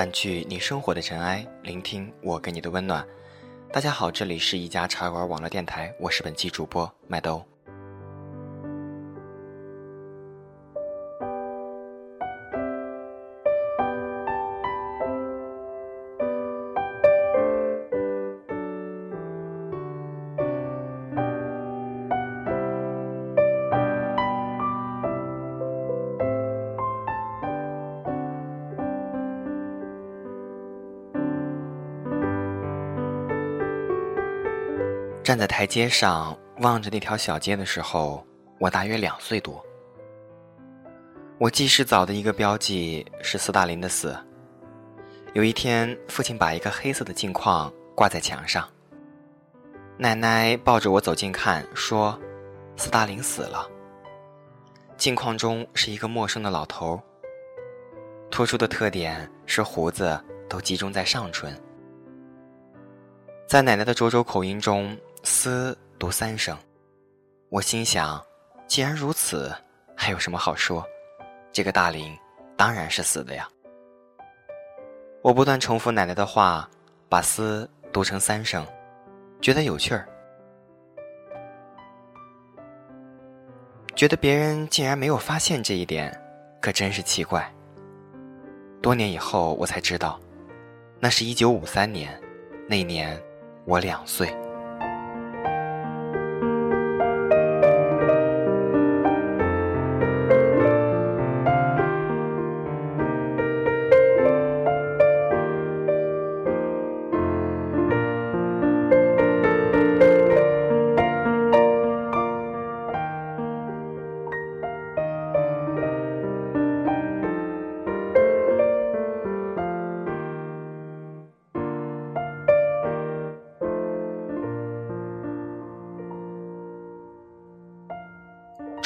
掸去你生活的尘埃，聆听我给你的温暖。大家好，这里是一家茶馆网络电台，我是本期主播麦兜。在台阶上望着那条小街的时候，我大约两岁多。我记事早的一个标记是斯大林的死。有一天，父亲把一个黑色的镜框挂在墙上。奶奶抱着我走近看，说：“斯大林死了。”镜框中是一个陌生的老头。突出的特点是胡子都集中在上唇。在奶奶的涿州口音中。思读三声，我心想，既然如此，还有什么好说？这个大林当然是死的呀。我不断重复奶奶的话，把思读成三声，觉得有趣儿，觉得别人竟然没有发现这一点，可真是奇怪。多年以后，我才知道，那是一九五三年，那年我两岁。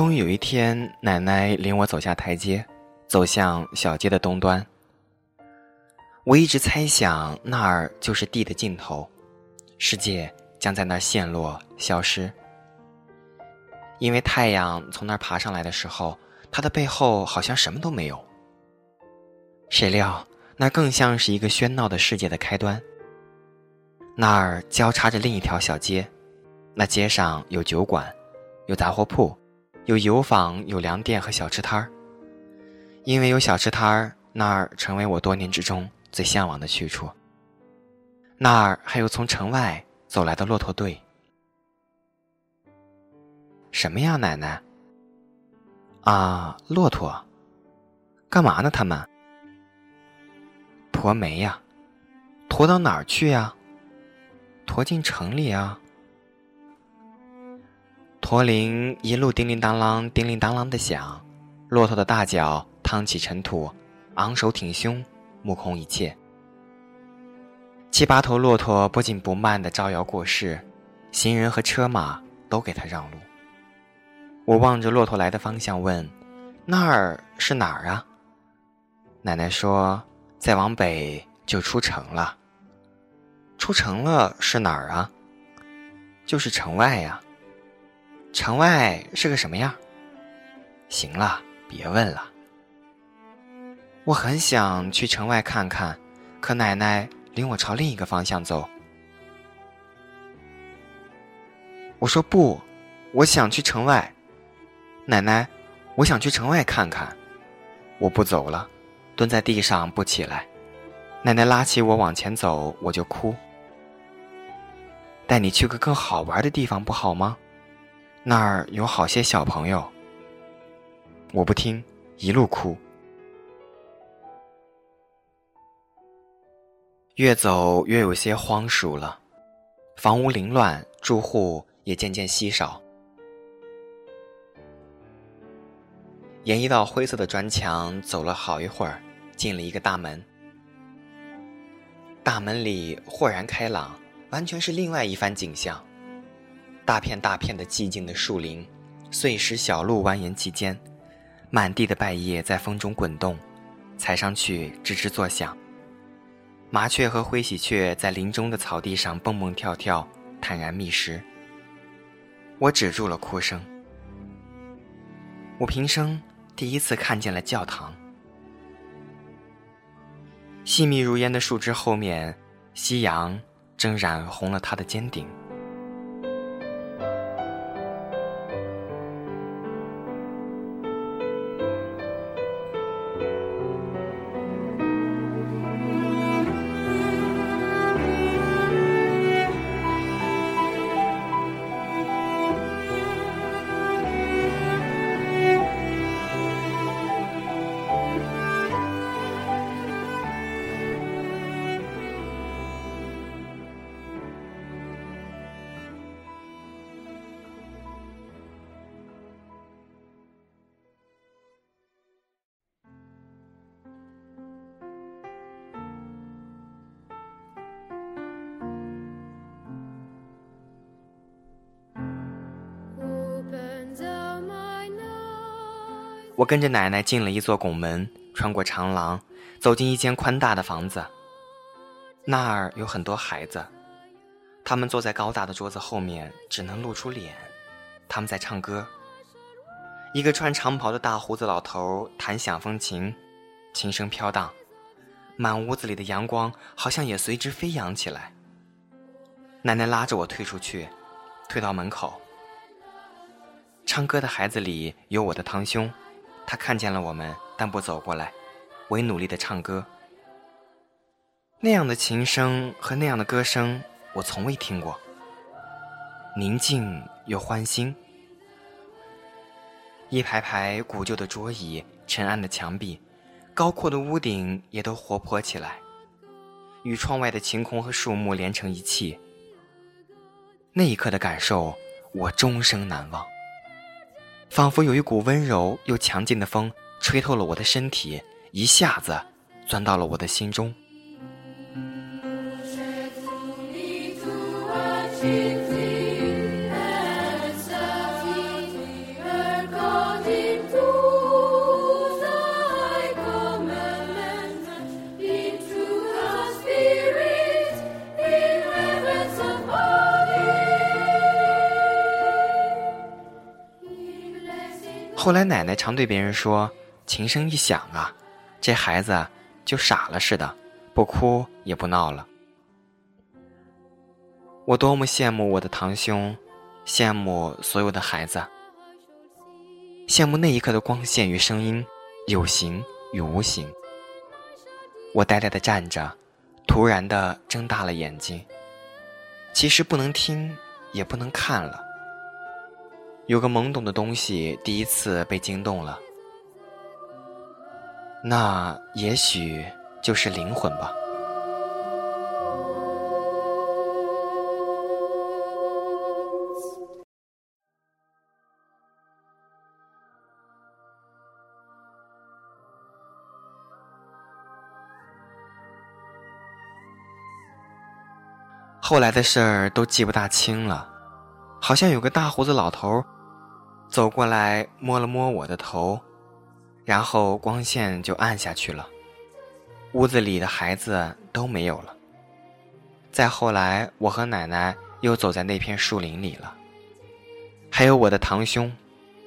终于有一天，奶奶领我走下台阶，走向小街的东端。我一直猜想那儿就是地的尽头，世界将在那儿陷落消失。因为太阳从那儿爬上来的时候，它的背后好像什么都没有。谁料那更像是一个喧闹的世界的开端。那儿交叉着另一条小街，那街上有酒馆，有杂货铺。有油坊，有粮店和小吃摊儿。因为有小吃摊儿，那儿成为我多年之中最向往的去处。那儿还有从城外走来的骆驼队。什么呀，奶奶？啊，骆驼。干嘛呢？他们？驮煤呀。驮到哪儿去呀？驮进城里啊。驼铃一路叮铃当啷、叮铃当啷的响，骆驼的大脚趟起尘土，昂首挺胸，目空一切。七八头骆驼不紧不慢地招摇过市，行人和车马都给他让路。我望着骆驼来的方向问：“那儿是哪儿啊？”奶奶说：“再往北就出城了。”出城了是哪儿啊？就是城外呀。城外是个什么样？行了，别问了。我很想去城外看看，可奶奶领我朝另一个方向走。我说不，我想去城外。奶奶，我想去城外看看。我不走了，蹲在地上不起来。奶奶拉起我往前走，我就哭。带你去个更好玩的地方不好吗？那儿有好些小朋友，我不听，一路哭。越走越有些荒疏了，房屋凌乱，住户也渐渐稀少。沿一道灰色的砖墙走了好一会儿，进了一个大门。大门里豁然开朗，完全是另外一番景象。大片大片的寂静的树林，碎石小路蜿蜒其间，满地的败叶在风中滚动，踩上去吱吱作响。麻雀和灰喜鹊在林中的草地上蹦蹦跳跳，坦然觅食。我止住了哭声。我平生第一次看见了教堂。细密如烟的树枝后面，夕阳正染红了它的尖顶。我跟着奶奶进了一座拱门，穿过长廊，走进一间宽大的房子。那儿有很多孩子，他们坐在高大的桌子后面，只能露出脸。他们在唱歌。一个穿长袍的大胡子老头弹响风琴，琴声飘荡，满屋子里的阳光好像也随之飞扬起来。奶奶拉着我退出去，退到门口。唱歌的孩子里有我的堂兄。他看见了我们，但不走过来，唯努力的唱歌。那样的琴声和那样的歌声，我从未听过。宁静又欢欣。一排排古旧的桌椅，沉暗的墙壁，高阔的屋顶也都活泼起来，与窗外的晴空和树木连成一气。那一刻的感受，我终生难忘。仿佛有一股温柔又强劲的风，吹透了我的身体，一下子钻到了我的心中。后来奶奶常对别人说：“琴声一响啊，这孩子就傻了似的，不哭也不闹了。”我多么羡慕我的堂兄，羡慕所有的孩子，羡慕那一刻的光线与声音，有形与无形。我呆呆的站着，突然的睁大了眼睛。其实不能听，也不能看了。有个懵懂的东西第一次被惊动了，那也许就是灵魂吧。后来的事儿都记不大清了，好像有个大胡子老头。走过来摸了摸我的头，然后光线就暗下去了，屋子里的孩子都没有了。再后来，我和奶奶又走在那片树林里了，还有我的堂兄。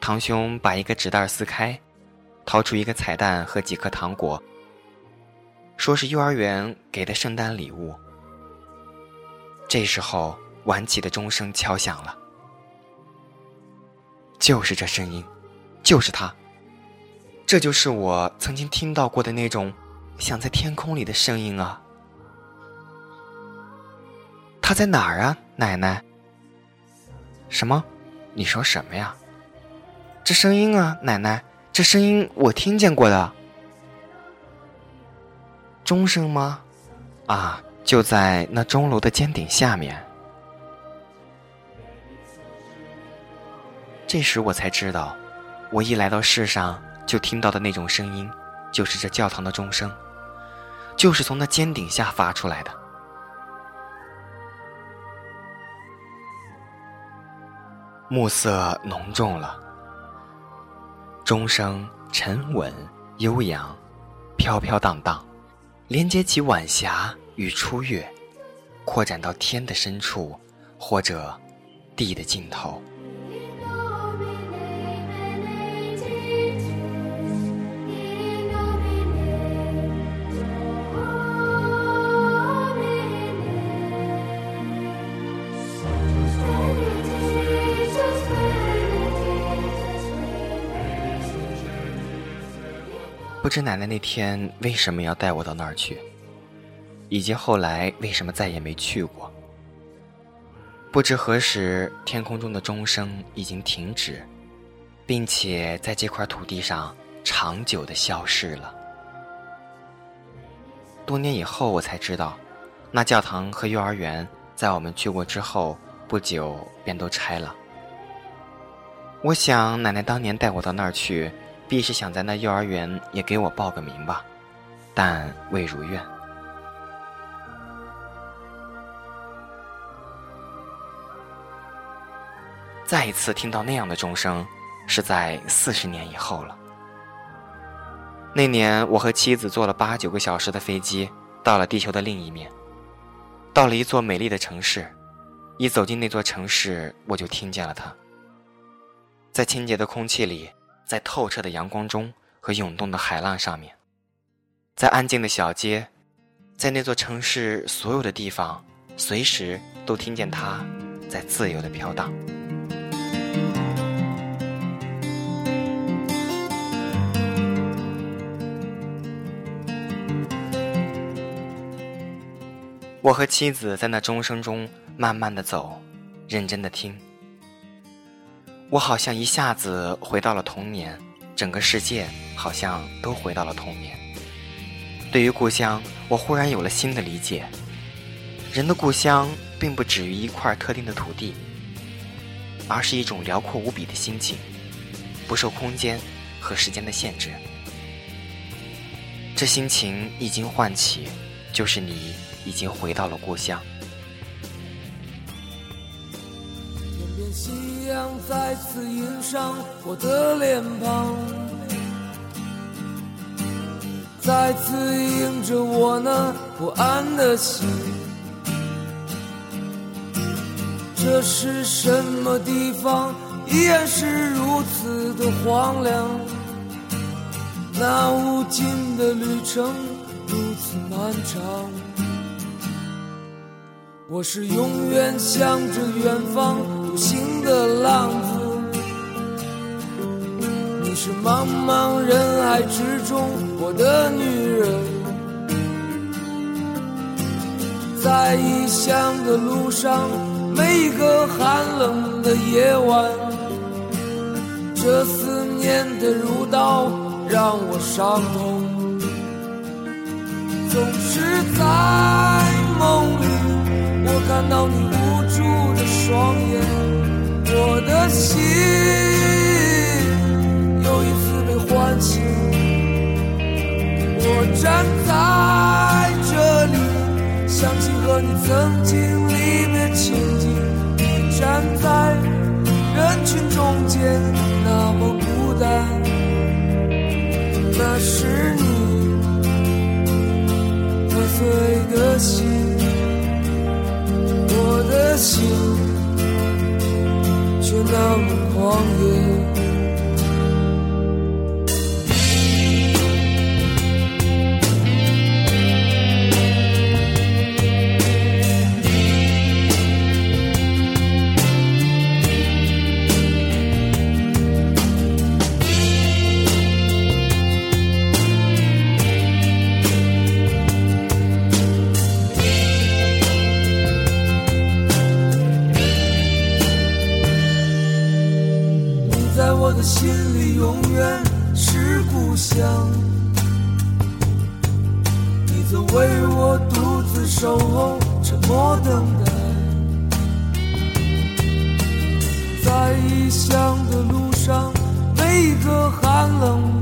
堂兄把一个纸袋撕开，掏出一个彩蛋和几颗糖果，说是幼儿园给的圣诞礼物。这时候，晚起的钟声敲响了。就是这声音，就是它，这就是我曾经听到过的那种响在天空里的声音啊！它在哪儿啊，奶奶？什么？你说什么呀？这声音啊，奶奶，这声音我听见过的。钟声吗？啊，就在那钟楼的尖顶下面。这时我才知道，我一来到世上就听到的那种声音，就是这教堂的钟声，就是从那尖顶下发出来的。暮色浓重了，钟声沉稳悠扬，飘飘荡荡，连接起晚霞与初月，扩展到天的深处，或者地的尽头。不知奶奶那天为什么要带我到那儿去，以及后来为什么再也没去过。不知何时，天空中的钟声已经停止，并且在这块土地上长久的消失了。多年以后，我才知道，那教堂和幼儿园在我们去过之后不久便都拆了。我想，奶奶当年带我到那儿去，必是想在那幼儿园也给我报个名吧，但未如愿。再一次听到那样的钟声，是在四十年以后了。那年，我和妻子坐了八九个小时的飞机，到了地球的另一面，到了一座美丽的城市。一走进那座城市，我就听见了它。在清洁的空气里，在透彻的阳光中和涌动的海浪上面，在安静的小街，在那座城市所有的地方，随时都听见它在自由的飘荡。我和妻子在那钟声中慢慢的走，认真的听。我好像一下子回到了童年，整个世界好像都回到了童年。对于故乡，我忽然有了新的理解。人的故乡并不止于一块特定的土地，而是一种辽阔无比的心情，不受空间和时间的限制。这心情一经唤起，就是你。已经回到了故乡。再次映上我的脸庞，再次映着我那不安的心。这是什么地方？依然是如此的荒凉。那无尽的旅程如此漫长。我是永远向着远方独行的浪子，你是茫茫人海之中我的女人，在异乡的路上，每一个寒冷的夜晚，这思念的如刀让我伤痛，总是在梦里。我看到你无助的双眼，我的心又一次被唤醒。我站在这里，想起和你曾经离别情景。个